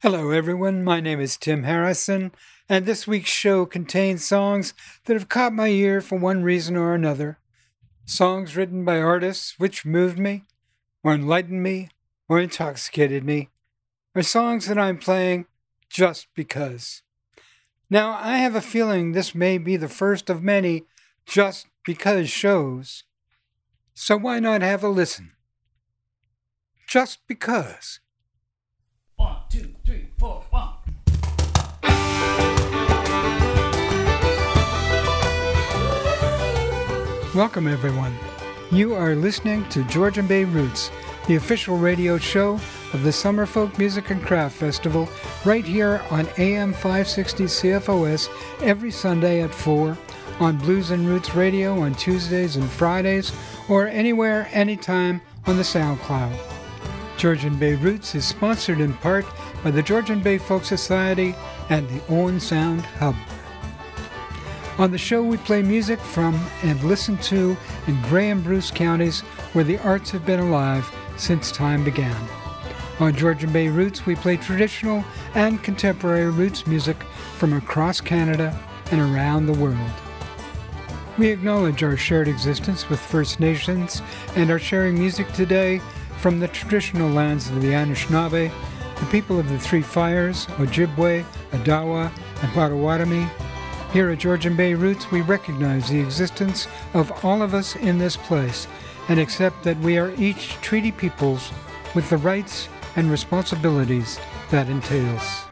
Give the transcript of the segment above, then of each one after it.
Hello, everyone. My name is Tim Harrison, and this week's show contains songs that have caught my ear for one reason or another. Songs written by artists which moved me, or enlightened me, or intoxicated me, or songs that I'm playing just because. Now, I have a feeling this may be the first of many just because shows. So why not have a listen? Just because. One, two, Welcome, everyone. You are listening to Georgian Bay Roots, the official radio show of the Summer Folk Music and Craft Festival, right here on AM 560 CFOS every Sunday at 4, on Blues and Roots Radio on Tuesdays and Fridays, or anywhere, anytime on the SoundCloud. Georgian Bay Roots is sponsored in part by the Georgian Bay Folk Society and the Owen Sound Hub. On the show, we play music from and listen to in Grey and Bruce counties where the arts have been alive since time began. On Georgian Bay Roots, we play traditional and contemporary roots music from across Canada and around the world. We acknowledge our shared existence with First Nations and are sharing music today from the traditional lands of the Anishinaabe, the people of the Three Fires, Ojibwe, Odawa, and Potawatomi, here at Georgian Bay Roots, we recognize the existence of all of us in this place and accept that we are each treaty peoples with the rights and responsibilities that entails.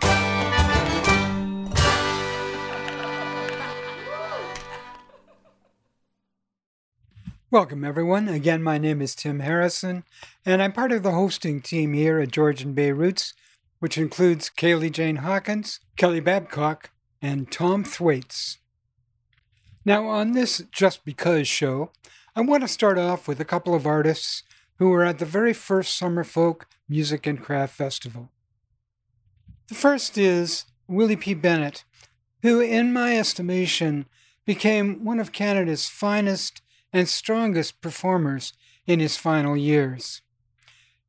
Welcome, everyone. Again, my name is Tim Harrison, and I'm part of the hosting team here at Georgian Bay Roots, which includes Kaylee Jane Hawkins, Kelly Babcock, and Tom Thwaites. Now, on this Just Because show, I want to start off with a couple of artists who were at the very first Summer Folk Music and Craft Festival. The first is Willie P. Bennett, who, in my estimation, became one of Canada's finest and strongest performers in his final years.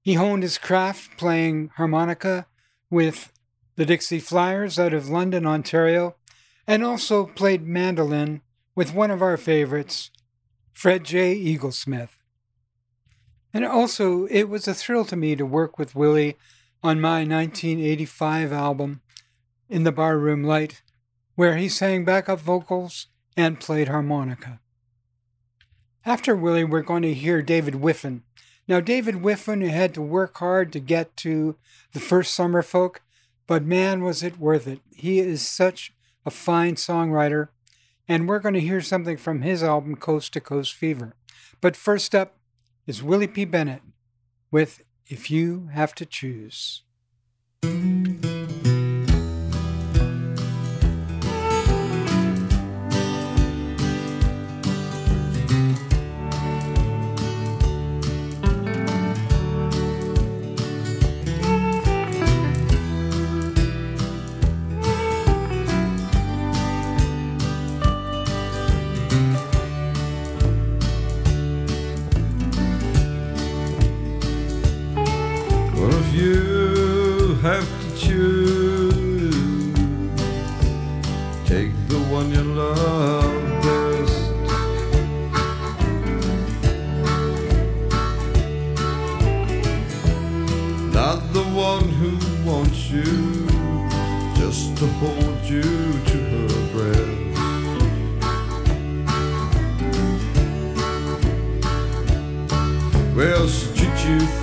He honed his craft playing harmonica with the Dixie Flyers out of London, Ontario, and also played mandolin with one of our favorites, Fred J. Eaglesmith. And also, it was a thrill to me to work with Willie on my 1985 album, In the Barroom Light, where he sang backup vocals and played harmonica. After Willie, we're going to hear David Wiffen. Now, David Wiffen had to work hard to get to the first Summer Folk, but man, was it worth it. He is such a fine songwriter, and we're going to hear something from his album, Coast to Coast Fever. But first up is Willie P. Bennett with If You Have to Choose. Well, if you have to choose, take the one you love best. Not the one who wants you just to hold you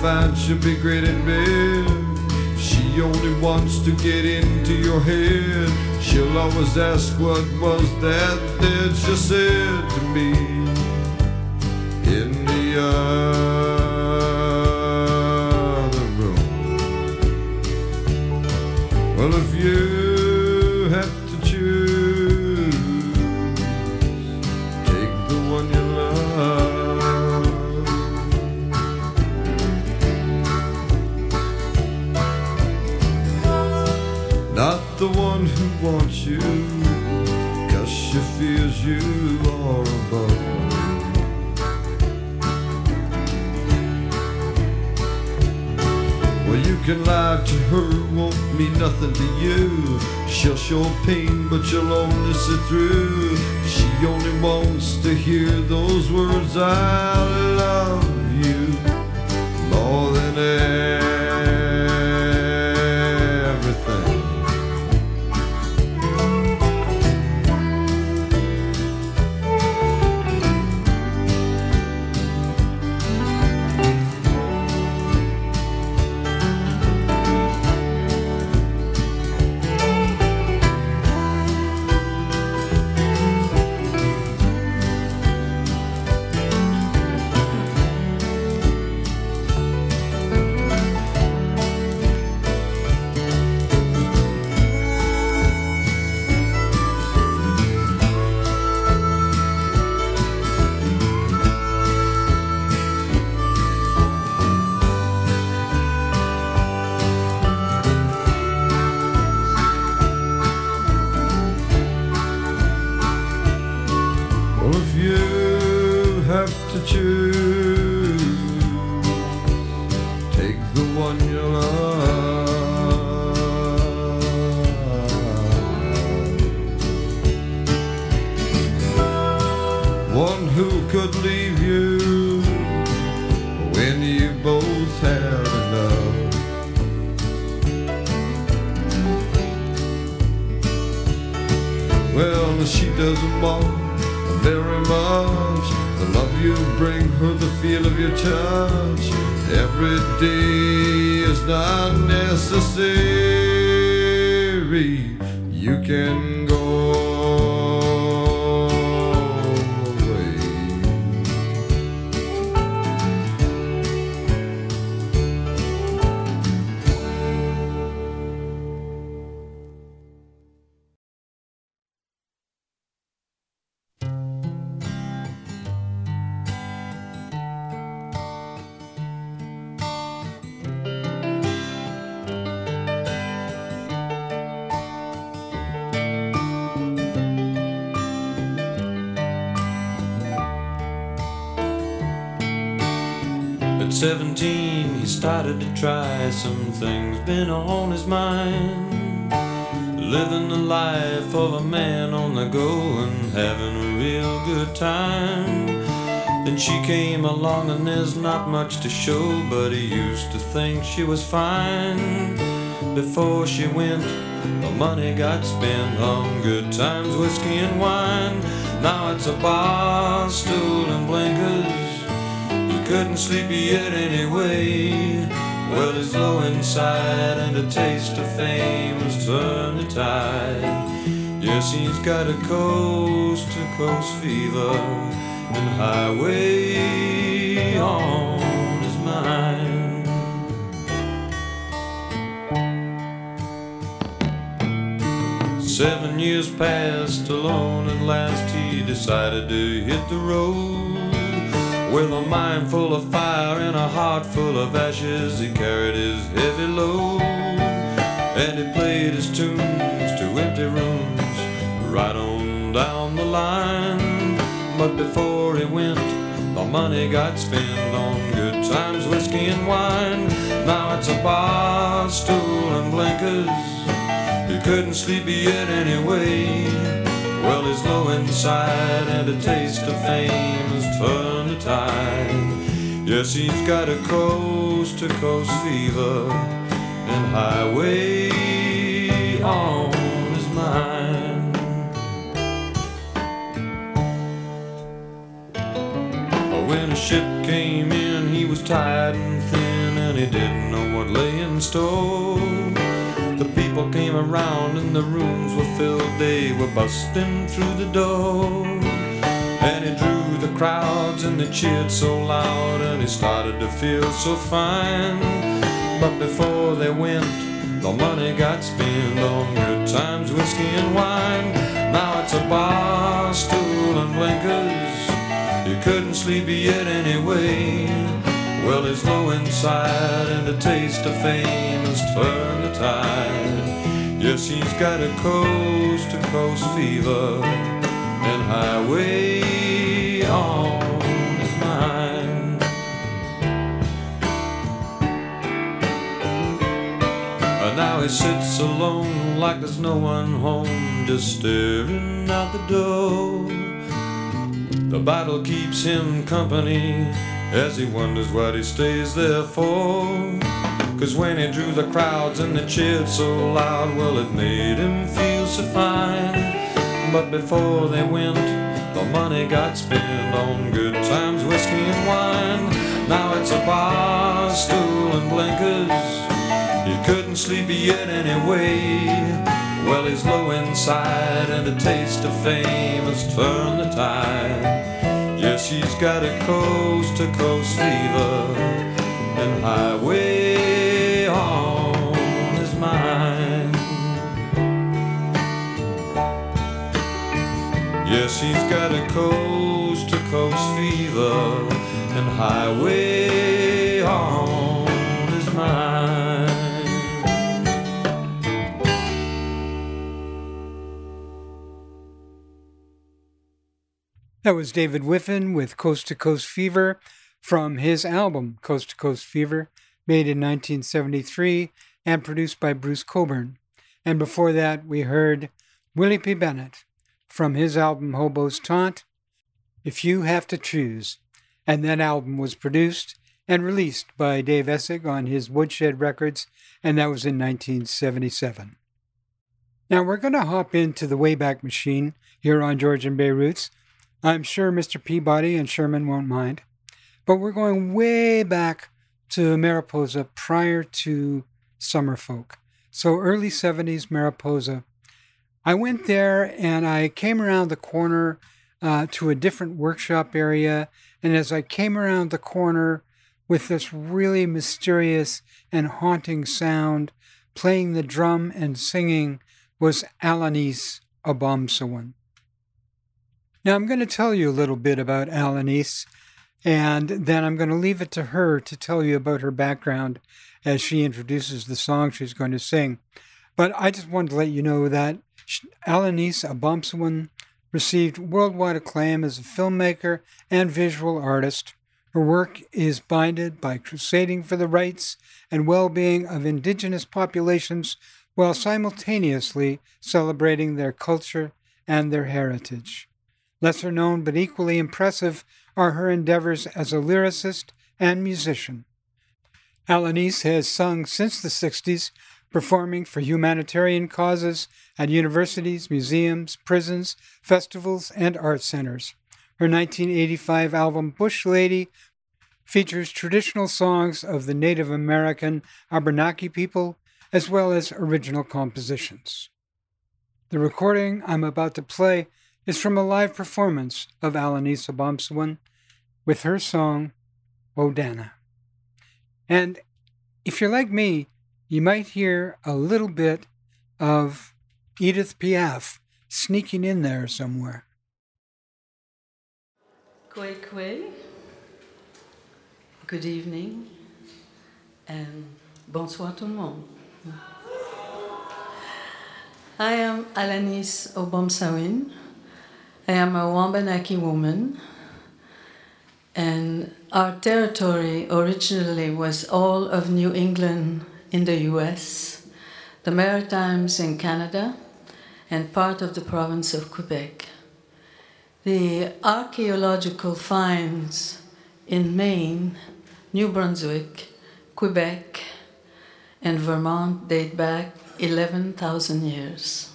fine, she'll be great in bed. She only wants to get into your head. She'll always ask what was that that you said to me in the other can lie to her, won't mean nothing to you. She'll show pain, but you'll only sit through. She only wants to hear those words I love At 17, he started to try some things been on his mind. Living the life of a man on the go and having a real good time. Then she came along and there's not much to show, but he used to think she was fine. Before she went, the money got spent on good times, whiskey and wine. Now it's a bar stool and blinkers. Couldn't sleep yet anyway. Well, he's low inside, and a taste of fame has turned the tide. Yes, he's got a coast to coast fever, and highway on his mind. Seven years passed alone, at last he decided to hit the road. With a mind full of fire and a heart full of ashes, he carried his heavy load. And he played his tunes to empty rooms, right on down the line. But before he went, the money got spent on good times, whiskey and wine. Now it's a bar stool and blinkers. He couldn't sleep yet anyway. Well, he's low inside, and a taste of fame has turned the tide. Yes, he's got a coast to coast fever, and highway on his mind. When a ship came in, he was tired and thin, and he didn't know what lay in store. The people came around and the rooms were filled, they were busting through the door. And he drew the crowds and they cheered so loud, and he started to feel so fine. But before they went, the money got spent on good times, whiskey and wine. Now it's a bar stool and blinkers. You couldn't sleep yet anyway. Well, he's low inside, and a taste of fame has turned the tide. Yes, he's got a coast to coast fever, and highway on his mind. And now he sits alone like there's no one home, just staring out the door. The bottle keeps him company as he wonders what he stays there for. Cause when he drew the crowds and they cheered so loud, well, it made him feel so fine. But before they went, the money got spent on good times, whiskey and wine. Now it's a bar stool and blinkers. He couldn't sleep yet anyway. Well, he's low inside, and the taste of fame has turned the tide. Yes, he's got a coast to coast fever, and highway on his mind. Yes, he's got a coast to coast fever, and highway on his mind. That was David Wiffen with Coast to Coast Fever from his album Coast to Coast Fever, made in 1973 and produced by Bruce Cockburn. And before that, we heard Willie P. Bennett from his album Hobo's Taunt, If You Have to Choose. And that album was produced and released by Dave Essig on his Woodshed Records, and that was in 1977. Now we're going to hop into the Wayback Machine here on Georgian Bay Roots. I'm sure Mr. Peabody and Sherman won't mind, but we're going way back to Mariposa prior to Summerfolk. So early 70s Mariposa. I went there and I came around the corner uh, to a different workshop area. And as I came around the corner with this really mysterious and haunting sound, playing the drum and singing was Alanis Obomsawin. Now, I'm going to tell you a little bit about Alanis, and then I'm going to leave it to her to tell you about her background as she introduces the song she's going to sing. But I just wanted to let you know that Alanis Obomsawin received worldwide acclaim as a filmmaker and visual artist. Her work is binded by crusading for the rights and well being of indigenous populations while simultaneously celebrating their culture and their heritage. Lesser known but equally impressive are her endeavors as a lyricist and musician. Alanis has sung since the 60s, performing for humanitarian causes at universities, museums, prisons, festivals, and art centers. Her 1985 album Bush Lady features traditional songs of the Native American Abenaki people, as well as original compositions. The recording I'm about to play is from a live performance of Alanis Obomsawin with her song, Odana. And if you're like me, you might hear a little bit of Edith Piaf sneaking in there somewhere. Kwe Kwe, good evening, and bonsoir tout le monde. I am Alanis Obomsawin. I am a Wabanaki woman, and our territory originally was all of New England in the US, the Maritimes in Canada, and part of the province of Quebec. The archaeological finds in Maine, New Brunswick, Quebec, and Vermont date back 11,000 years.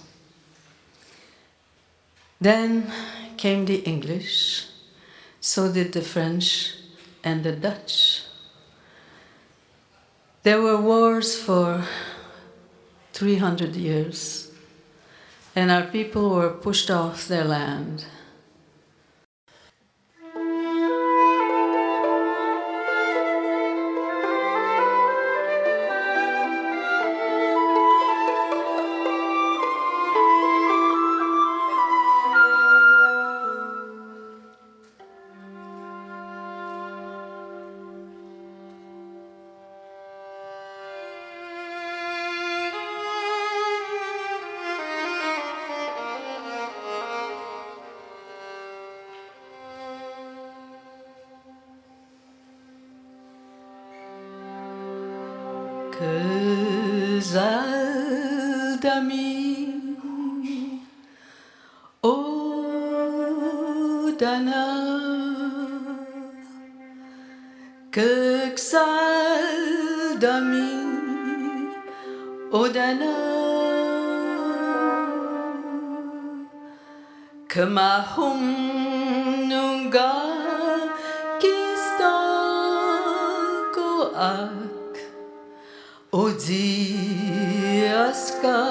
Then came the English, so did the French and the Dutch. There were wars for 300 years, and our people were pushed off their land. Cause I d'amis. Oh, Dana, que sal d'amis. Oh, Dana, dias caem.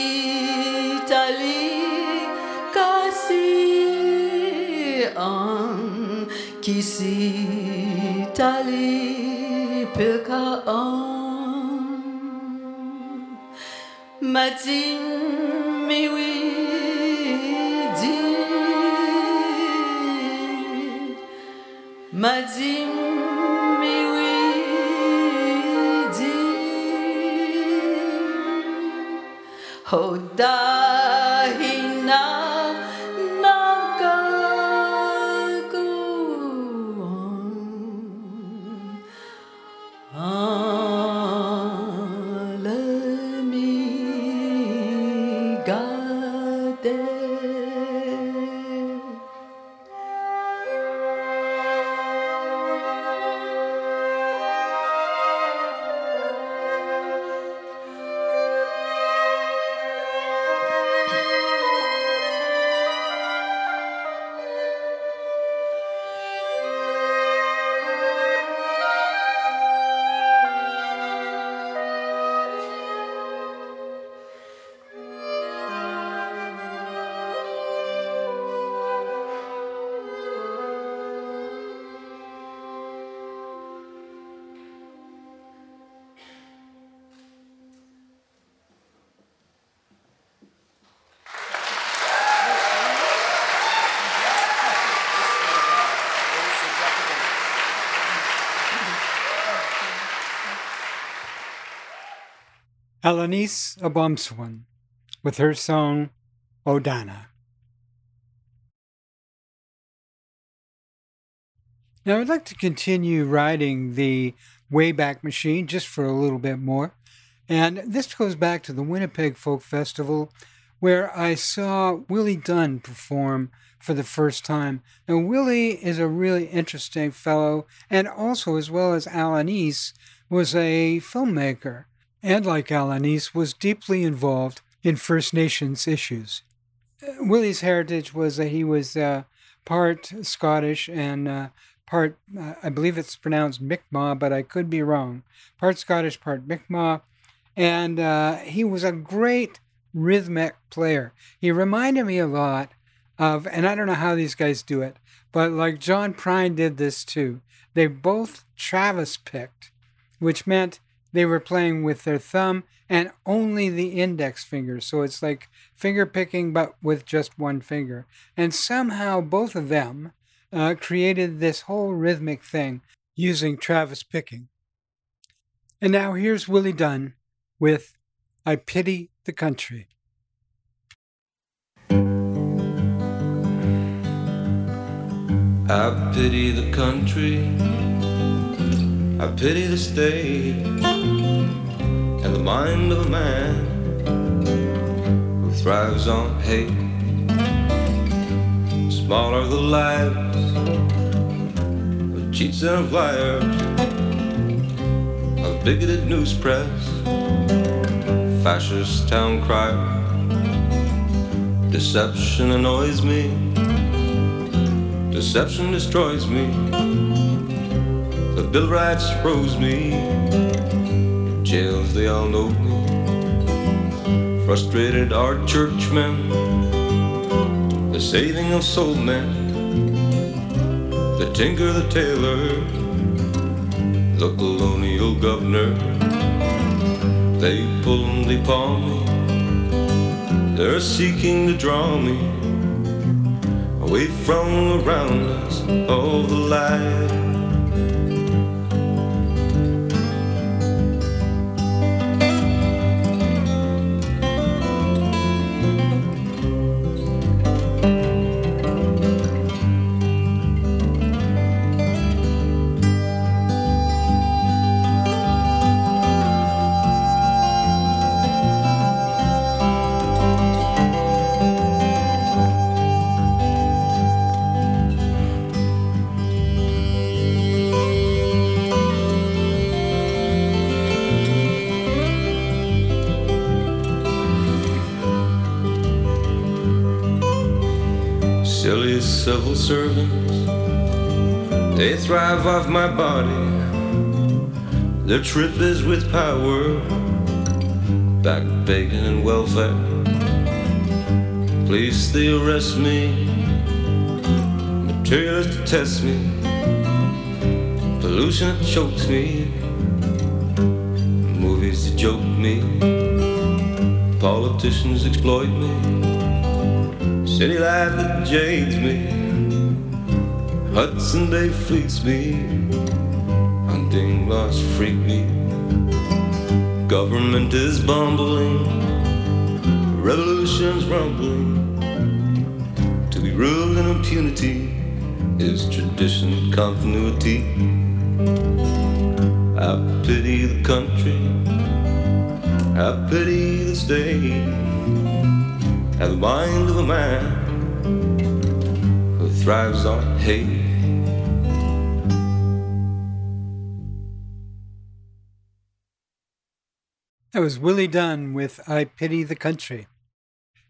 qui s'est allé Matin, mais dit, mais oui, dit, oh. Alanis Obomsawin with her song Odana. Now, I'd like to continue riding the Wayback Machine just for a little bit more. And this goes back to the Winnipeg Folk Festival, where I saw Willie Dunn perform for the first time. Now, Willie is a really interesting fellow, and also, as well as Alanis, was a filmmaker and like Alanis, was deeply involved in First Nations issues. Uh, Willie's heritage was that he was uh, part Scottish and uh, part, uh, I believe it's pronounced Mi'kmaq, but I could be wrong, part Scottish, part Mi'kmaq. And uh, he was a great rhythmic player. He reminded me a lot of, and I don't know how these guys do it, but like John Prine did this too. They both Travis picked, which meant they were playing with their thumb and only the index finger. So it's like finger picking, but with just one finger. And somehow both of them uh, created this whole rhythmic thing using Travis picking. And now here's Willie Dunn with I Pity the Country. I pity the country, I pity the state, the mind of a man who thrives on hate. Small are the lives of cheats and of liars, of bigoted news press, fascist town crier. Deception annoys me Deception destroys me. The bill of rights froze me. Jails, they all know me. Frustrated art churchmen. The saving of soul men. The tinker, the tailor. The colonial governor. They pull and they palm me. They're seeking to draw me away from around us all the light. Their trip is with power, back begging and welfare. Police, they arrest me. Materialists test me. Pollution chokes me. Movies that joke me. Politicians exploit me. City life that jades me. Hudson Bay fleets me. Hunting lost freak me. Government is bumbling. Revolution's rumbling. To be ruled in impunity is tradition continuity. I pity the country. I pity the state have the mind of a man who thrives on hate. That was Willie Dunn with I Pity the Country.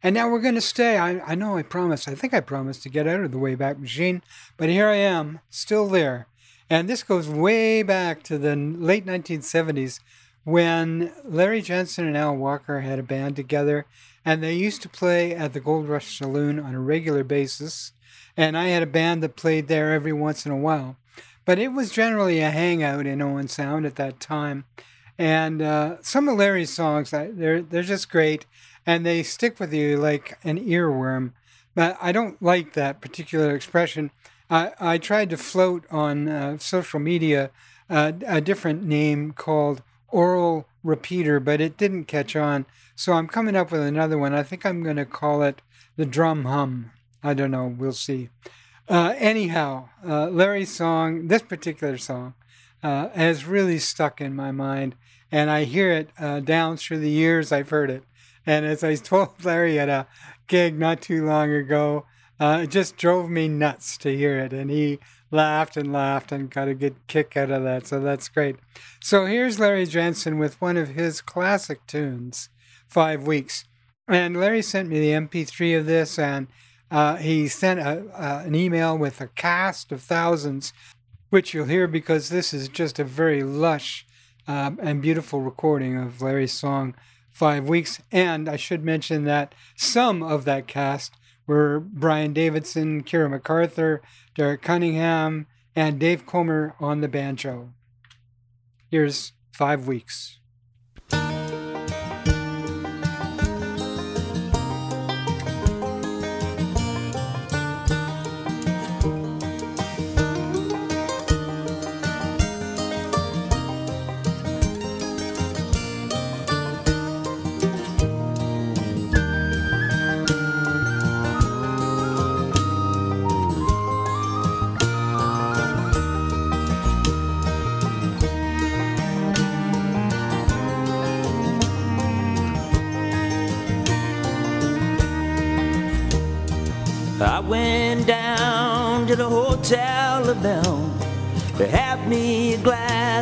And now we're going to stay. I, I know I promised, I think I promised to get out of the Wayback Machine, but here I am, still there. And this goes way back to the late 1970s when Larry Jensen and Al Walker had a band together and they used to play at the Gold Rush Saloon on a regular basis. And I had a band that played there every once in a while. But it was generally a hangout in Owen Sound at that time. And uh, some of Larry's songs, they're, they're just great and they stick with you like an earworm. But I don't like that particular expression. I, I tried to float on uh, social media uh, a different name called oral repeater, but it didn't catch on. So I'm coming up with another one. I think I'm going to call it the drum hum. I don't know. We'll see. Uh, anyhow, uh, Larry's song, this particular song, uh, has really stuck in my mind. And I hear it uh, down through the years I've heard it. And as I told Larry at a gig not too long ago, uh, it just drove me nuts to hear it. And he laughed and laughed and got a good kick out of that. So that's great. So here's Larry Jensen with one of his classic tunes, Five Weeks. And Larry sent me the MP3 of this, and uh, he sent a, uh, an email with a cast of thousands, which you'll hear because this is just a very lush um, and beautiful recording of Larry's song, Five Weeks. And I should mention that some of that cast were Brian Davidson, Kira MacArthur, Derek Cunningham, and Dave Comer on the banjo. Here's five weeks.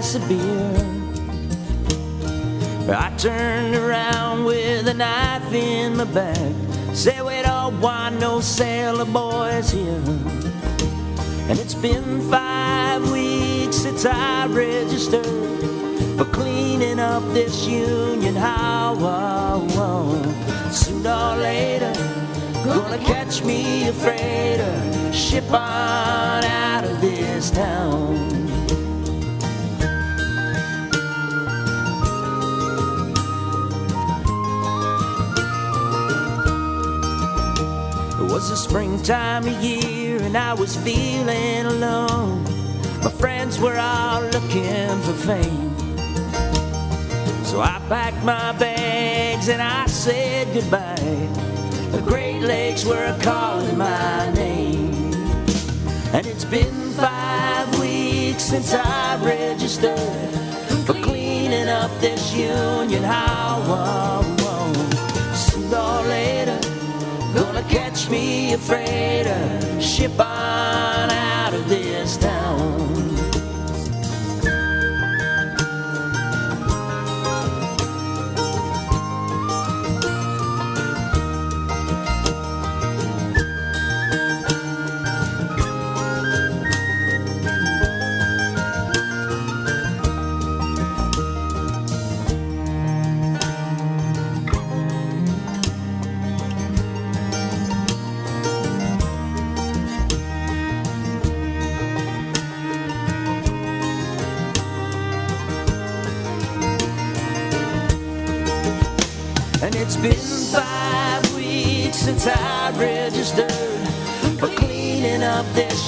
Glass of beer. I turned around with a knife in my back. Said we don't want no sailor boys here. And it's been five weeks since I registered for cleaning up this union hall. Sooner or later, gonna catch me a freighter, ship on out of this town. Was the springtime of year and I was feeling alone. My friends were all looking for fame. So I packed my bags and I said goodbye. The Great Lakes were calling my name. And it's been five weeks since I registered for cleaning up this union hall. Catch me a freighter, ship on out of this town.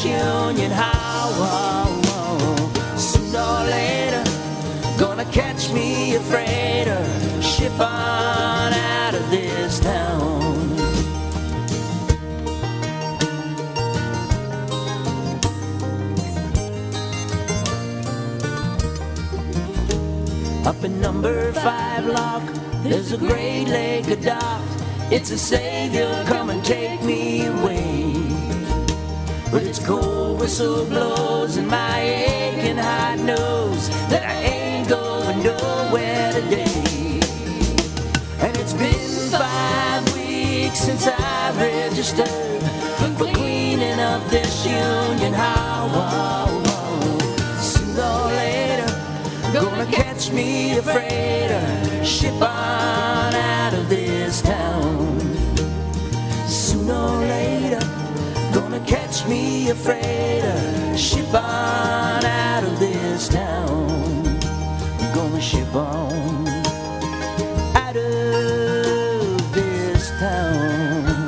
Union hall. Sooner or later, gonna catch me a freighter, ship on out of this town. Up in number five lock, there's a great lake of dock. It's a savior, come and take me away. Cold whistle blows, and my aching heart knows that I ain't going nowhere today. And it's been five weeks since I registered for cleaning up this union hall. Sooner or later, gonna catch me a freighter, ship on out of this town. Catch me a freighter, ship on out of this town. Gonna ship on out of this town.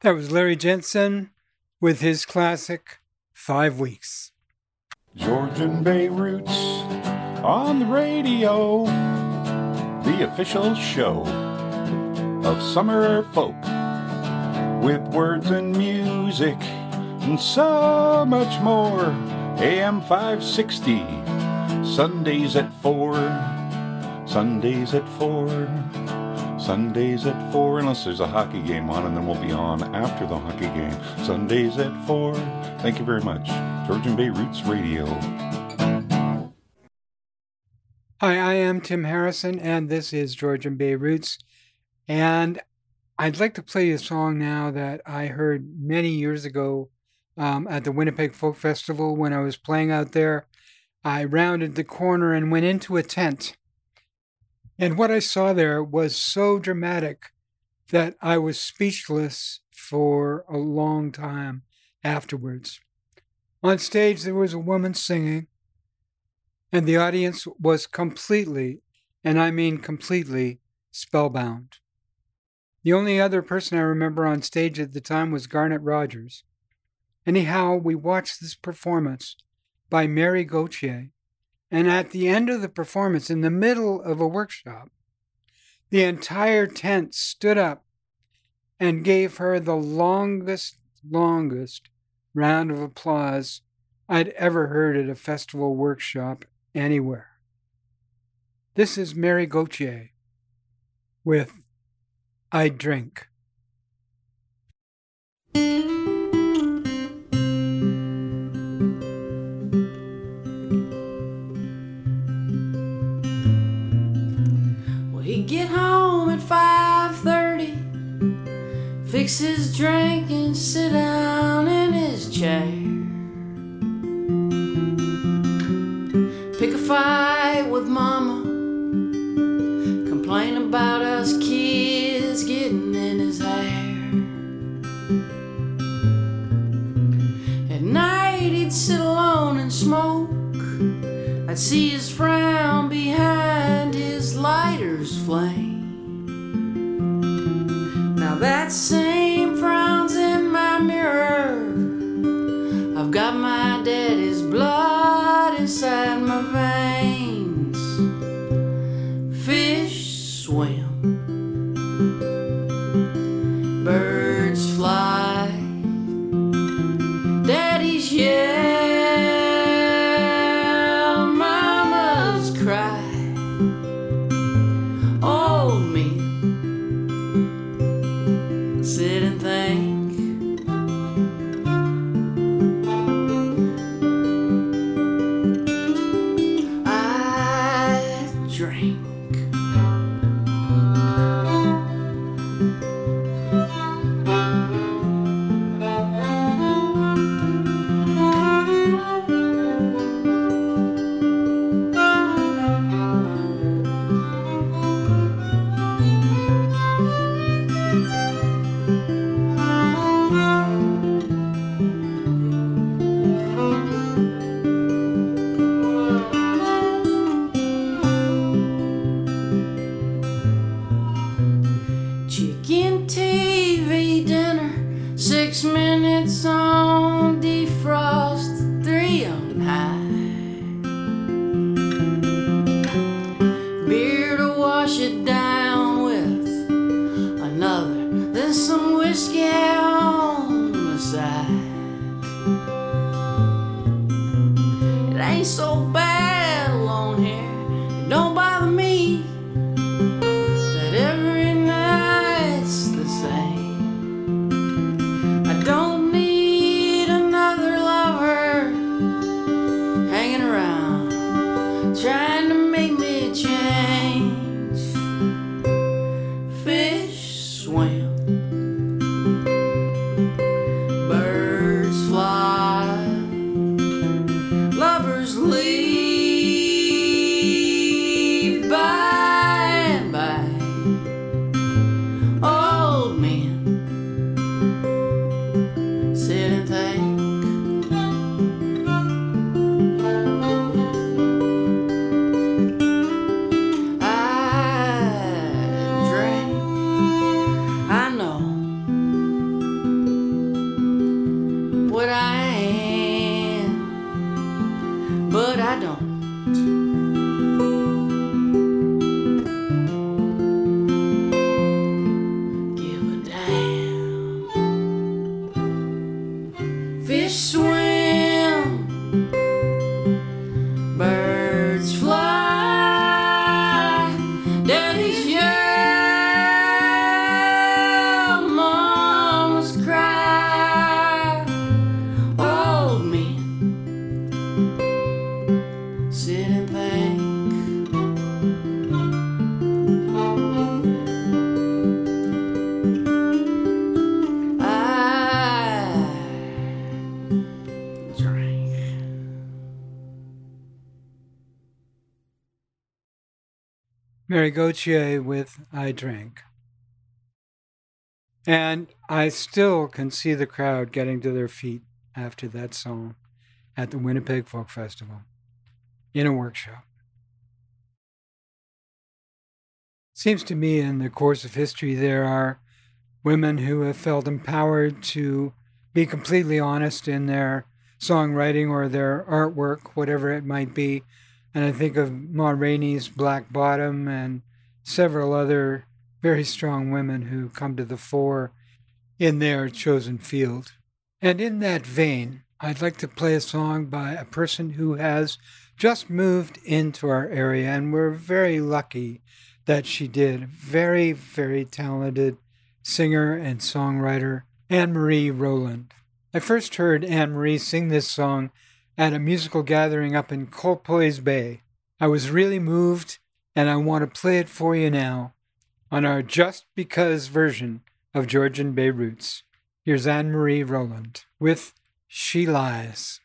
That was Larry Jensen with his classic Five Weeks. Georgian Bay Roots on the radio, the official show of Summer Folk, with words and music and so much more. AM 560, Sundays at 4, Sundays at 4. Sundays at 4, unless there's a hockey game on, and then we'll be on after the hockey game. Sundays at 4. Thank you very much. Georgian Bay Roots Radio. Hi, I am Tim Harrison, and this is Georgian Bay Roots. And I'd like to play a song now that I heard many years ago um, at the Winnipeg Folk Festival when I was playing out there. I rounded the corner and went into a tent. And what I saw there was so dramatic that I was speechless for a long time afterwards. On stage, there was a woman singing, and the audience was completely, and I mean completely, spellbound. The only other person I remember on stage at the time was Garnet Rogers. Anyhow, we watched this performance by Mary Gauthier, and at the end of the performance, in the middle of a workshop, the entire tent stood up and gave her the longest, longest round of applause I'd ever heard at a festival workshop anywhere. This is Mary Gauthier with I Drink. 5.30 Fix his drink and sit down in his chair. Pick a fight with mama. Complain about us kids getting in his hair. At night he'd sit alone and smoke. I'd see his friends Now what I am, but I don't. Mary Gauthier with I Drink. And I still can see the crowd getting to their feet after that song at the Winnipeg Folk Festival in a workshop. Seems to me in the course of history there are women who have felt empowered to be completely honest in their songwriting or their artwork, whatever it might be. And I think of Ma Rainey's Black Bottom and several other very strong women who come to the fore in their chosen field. And in that vein, I'd like to play a song by a person who has just moved into our area, and we're very lucky that she did. Very, very talented singer and songwriter, Anne Marie Rowland. I first heard Anne Marie sing this song at a musical gathering up in Colpoys Bay. I was really moved, and I want to play it for you now on our Just Because version of Georgian Bay Roots. Here's Anne Marie Rowland with She Lies.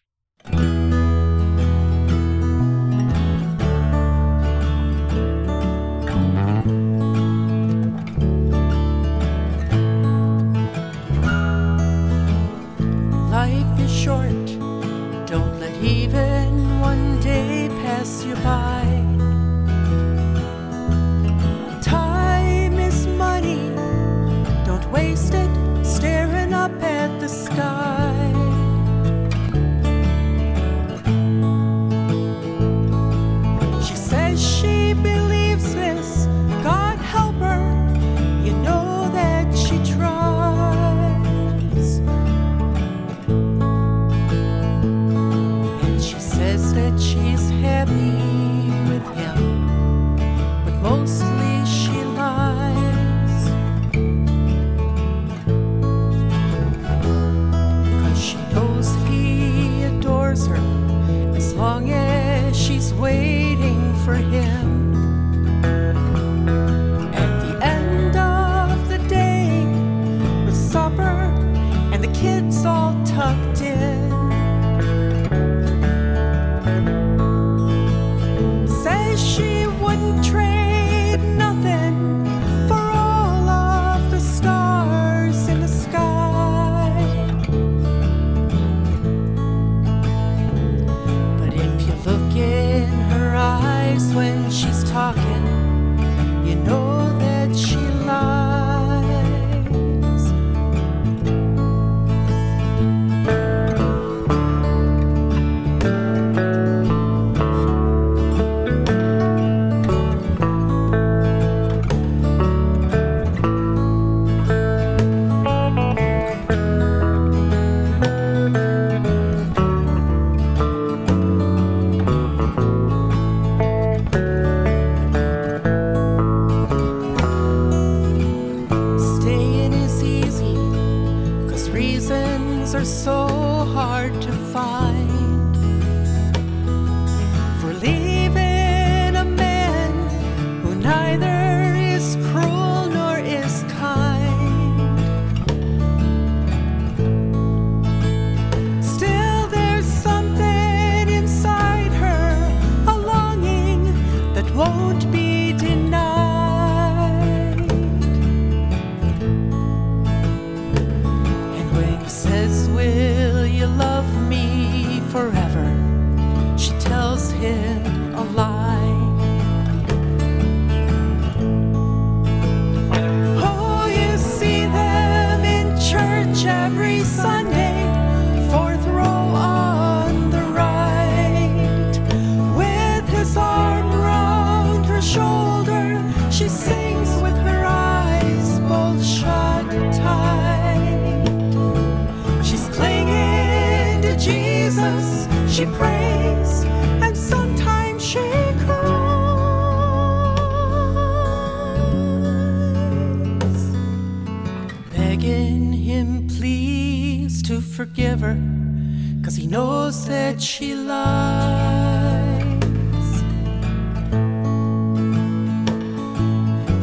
Knows that she lies.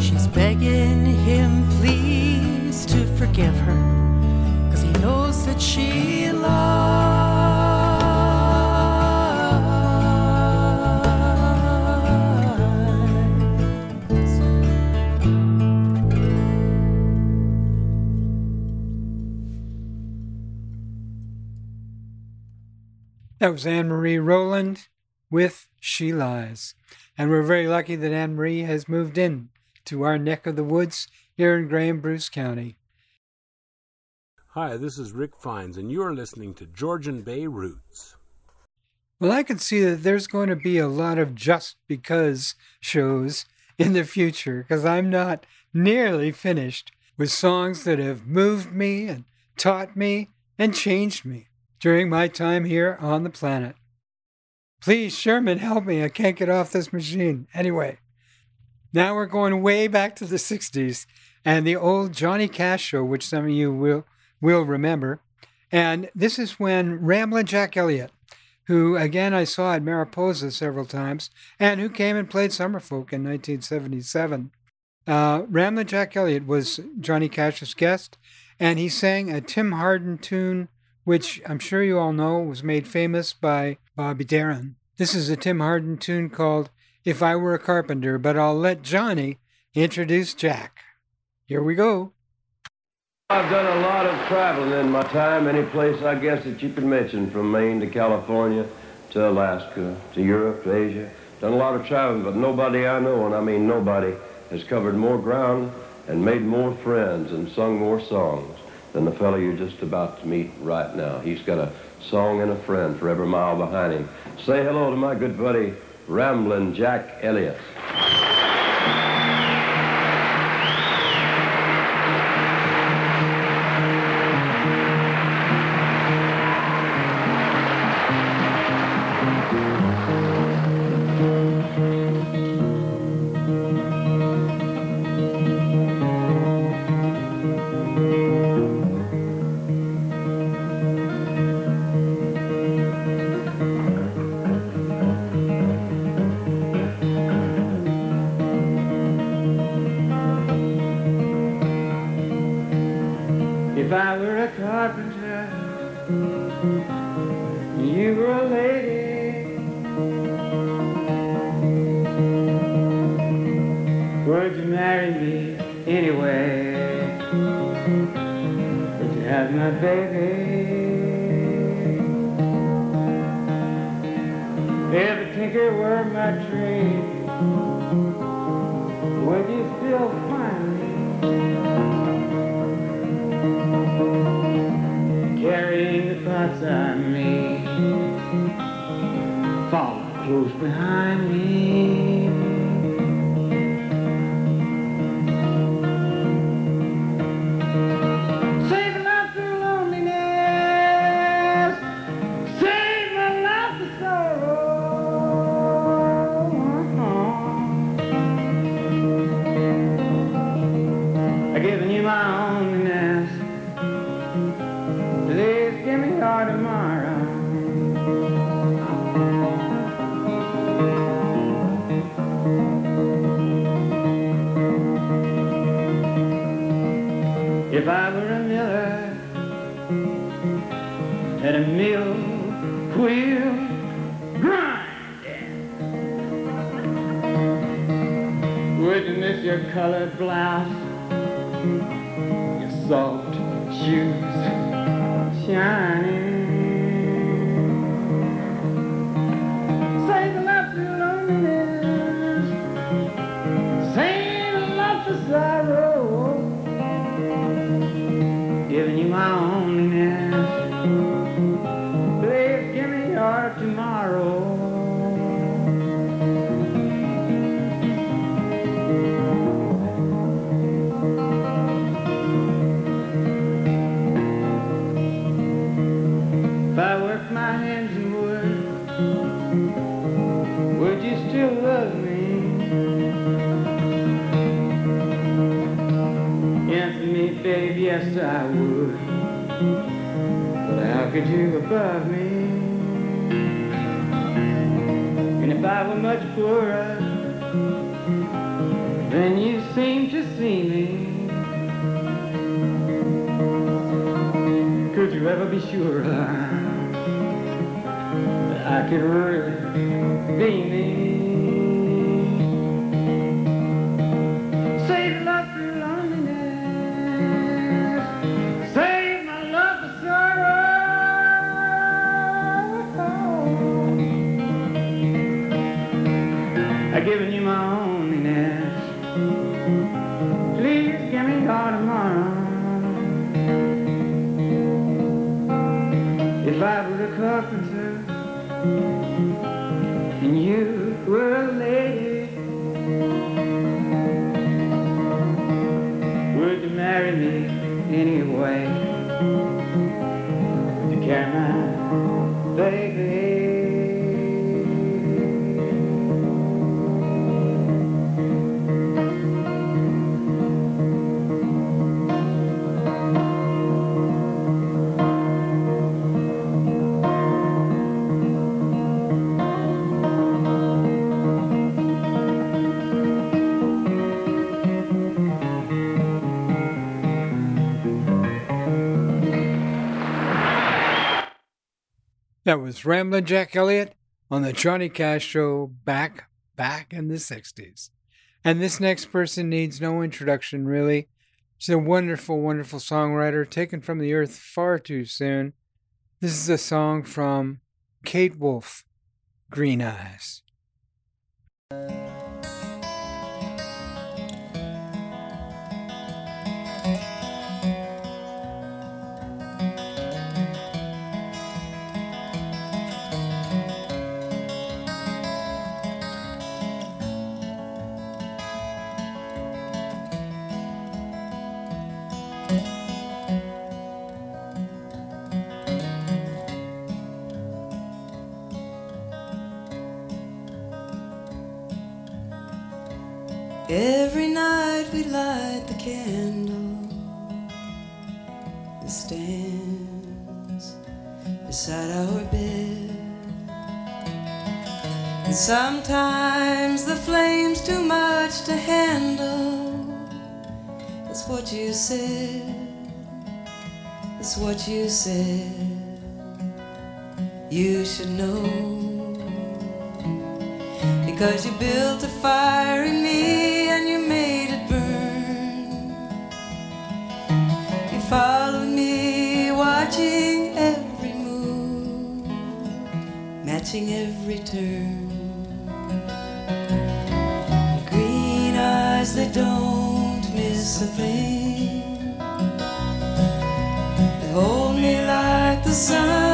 She's begging him, please, to forgive her, cause he knows that she lies. That was Anne Marie Rowland with She Lies. And we're very lucky that Anne Marie has moved in to our neck of the woods here in Grey Bruce County. Hi, this is Rick Fines, and you are listening to Georgian Bay Roots. Well, I can see that there's going to be a lot of just because shows in the future because I'm not nearly finished with songs that have moved me and taught me and changed me during my time here on the planet. Please, Sherman, help me. I can't get off this machine. Anyway, now we're going way back to the 60s and the old Johnny Cash show, which some of you will, will remember. And this is when Ramblin' Jack Elliott, who again I saw at Mariposa several times, and who came and played Summerfolk in 1977, Uh, Ramblin' Jack Elliott was Johnny Cash's guest, and he sang a Tim Hardin tune, which I'm sure you all know was made famous by Bobby Darin. This is a Tim Hardin tune called If I Were a Carpenter, but I'll let Johnny introduce Jack. Here we go. I've done a lot of traveling in my time, any place I guess that you could mention, from Maine to California to Alaska to Europe to Asia. Done a lot of traveling, but nobody I know, and I mean nobody, has covered more ground and made more friends and sung more songs than the fellow you're just about to meet right now. He's got a song and a friend for every mile behind him. Say hello to my good buddy, Ramblin' Jack Elliott. Tomorrow. If I were a miller at a mill wheel grinding, would you miss your colored blouse, your soft shoes? I've given you my loneliness. Please give me your tomorrow. If I were a carpenter and you were a lady, would you marry me anyway? Would you carry my That was Ramblin' Jack Elliott on the Johnny Cash Show back, back in the 60s. And this next person needs no introduction, really. She's a wonderful, wonderful songwriter taken from the earth far too soon. This is a song from Kate Wolf, Green Eyes. Light the candle that stands beside our bed. And sometimes the flame's too much to handle. That's what you said. That's what you said. You should know. Because you built a fire in me every turn. Green eyes, that don't miss a thing. They hold me like the sun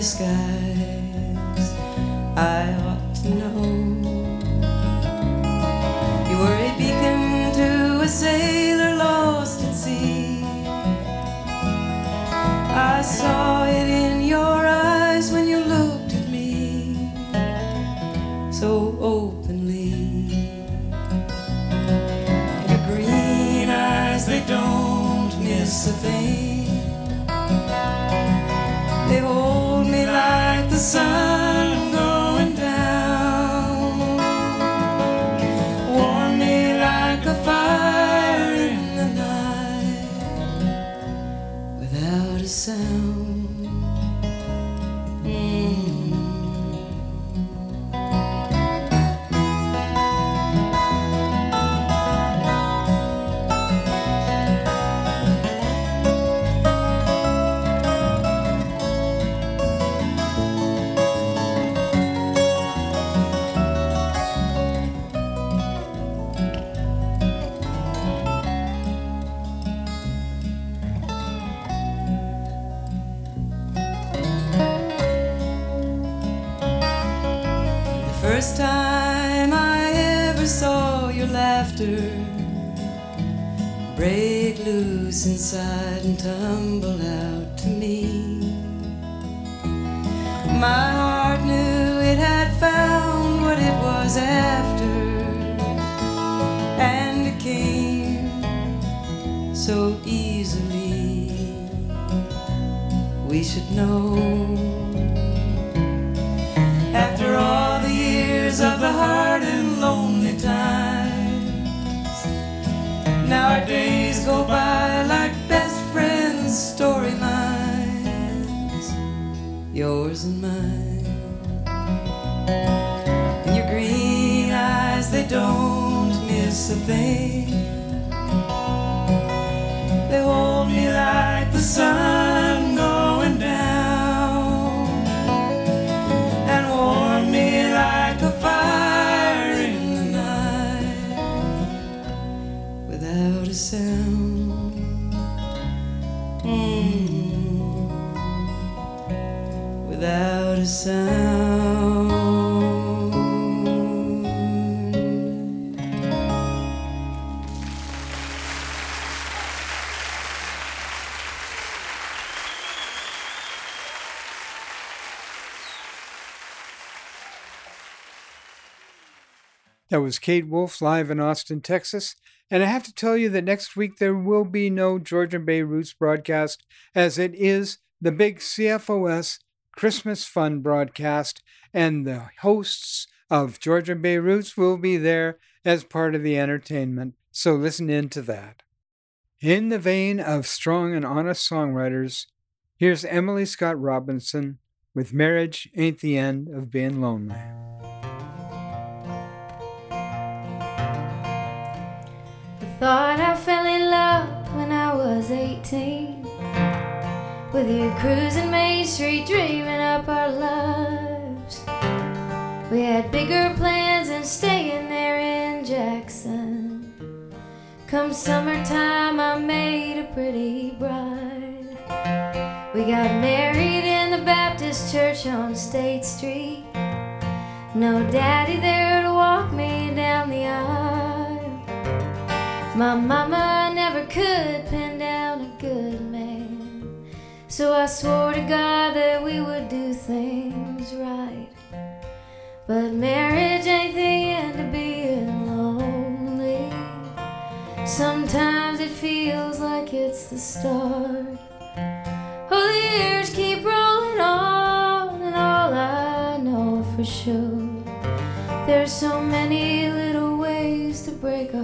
disguise. I ought to know. You were a beacon to a sailor lost at sea. I saw it in like loose inside and tumble out to me. My heart knew it had found what it was after, and it came so easily. We should know. After all the years of the hard and lonely times, now our days go by yours and mine. And your green eyes, they don't miss a thing. They hold me like the sun That was Kate Wolf live in Austin, Texas. And I have to tell you that next week there will be no Georgian Bay Roots broadcast, as it is the big CFOS Christmas Fun broadcast, and the hosts of Georgian Bay Roots will be there as part of the entertainment. So listen in to that. In the vein of strong and honest songwriters, here's Emily Scott Robinson with Marriage Ain't the End of Being Lonely. Thought I fell in love when I was 18 With you cruising Main Street dreaming up our lives We had bigger plans than staying there in Jackson. Come summertime I made a pretty bride. We got married in the Baptist church on State Street. No daddy there to walk me down the aisle my mama never could pin down a good man. So I swore to God that we would do things right. But marriage ain't the end of being lonely. Sometimes it feels like it's the start. Oh, the years keep rolling on, and all I know for sure, there's so many little ways to break a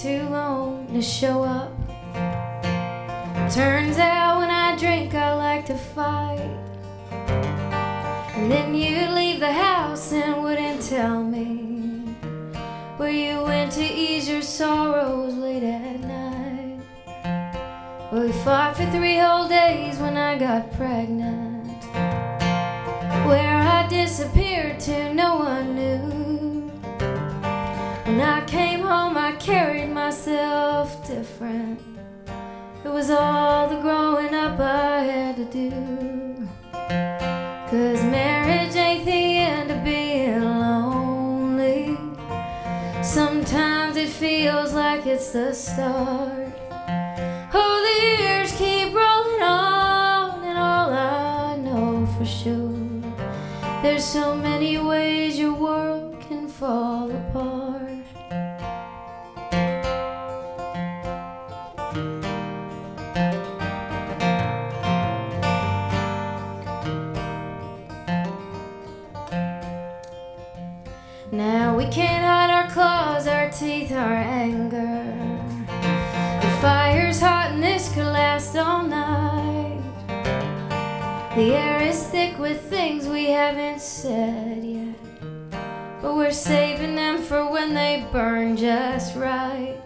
too long to show up. Turns out when I drink, I like to fight. And then you'd leave the house and wouldn't tell me where you went to ease your sorrows late at night. Well, we fought for three whole days when I got pregnant. Where I disappeared to, no one knew. When I came home, I carried myself different. It was all the growing up I had to do. Cause marriage ain't the end of being lonely. Sometimes it feels like it's the start. Oh, the years keep rolling on, and all I know for sure, there's so many ways your world can fall apart. Teeth, our anger. The fire's hot and this could last all night. The air is thick with things we haven't said yet. But we're saving them for when they burn just right.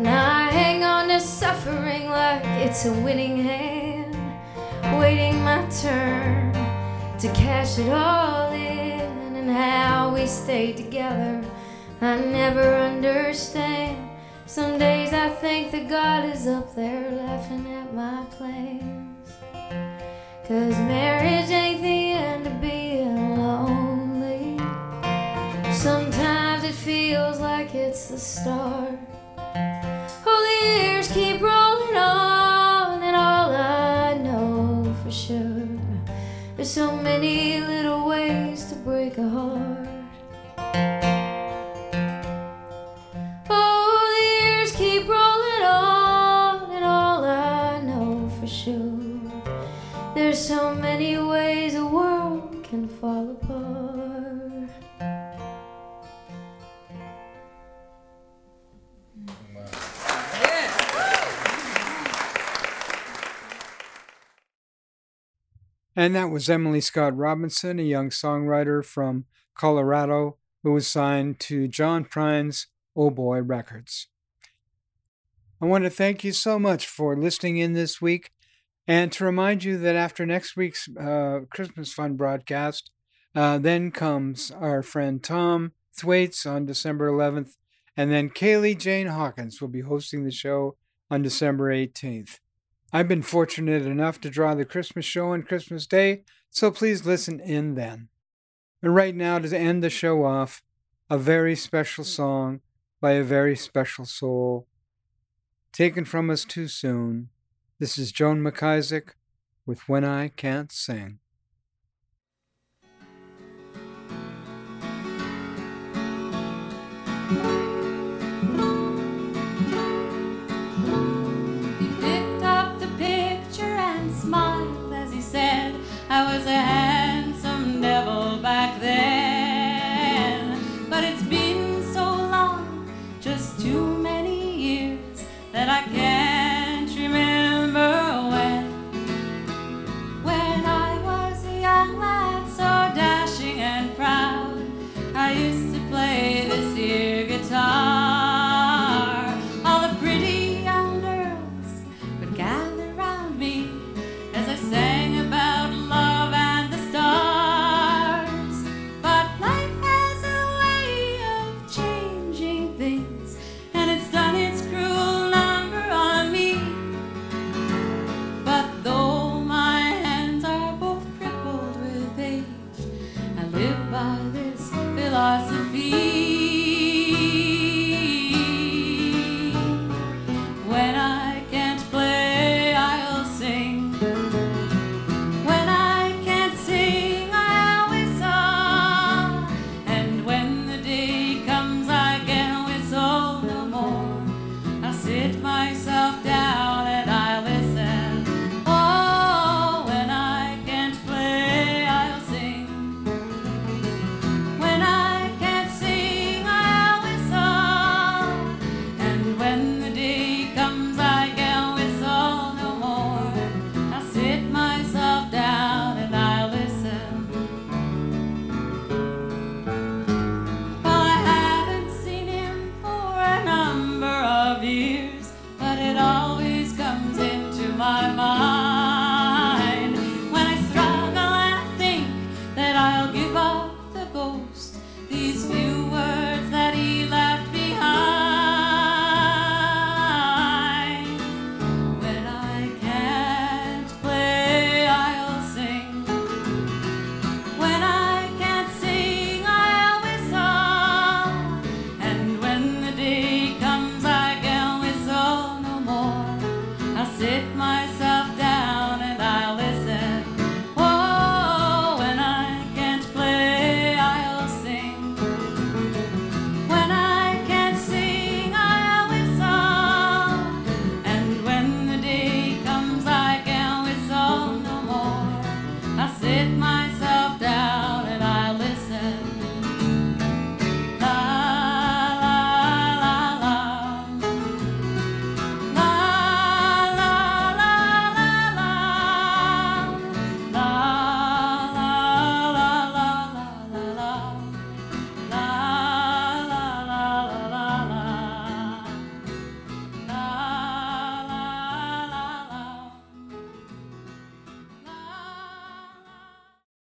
Now I hang on to suffering like it's a winning hand, waiting my turn to cash it all in. And how we stay together, I never understand. Some days I think that God is up there laughing at my plans. Cause marriage ain't the end of being lonely. Sometimes it feels like it's the start. Oh, the years keep rolling on, and all I know for sure, there's so many little ways to break a heart. Can fall apart. And that was Emily Scott Robinson, a young songwriter from Colorado who was signed to John Prine's Oh Boy Records. I want to thank you so much for listening in this week. And to remind you that after next week's uh, Christmas Fun broadcast, uh, then comes our friend Tom Thwaites on December 11th, and then Kaylee Jane Hawkins will be hosting the show on December 18th. I've been fortunate enough to draw the Christmas show on Christmas Day, so please listen in then. And right now, to end the show off, a very special song by a very special soul. Taken from us too soon. This is Joan McIsaac with When I Can't Sing.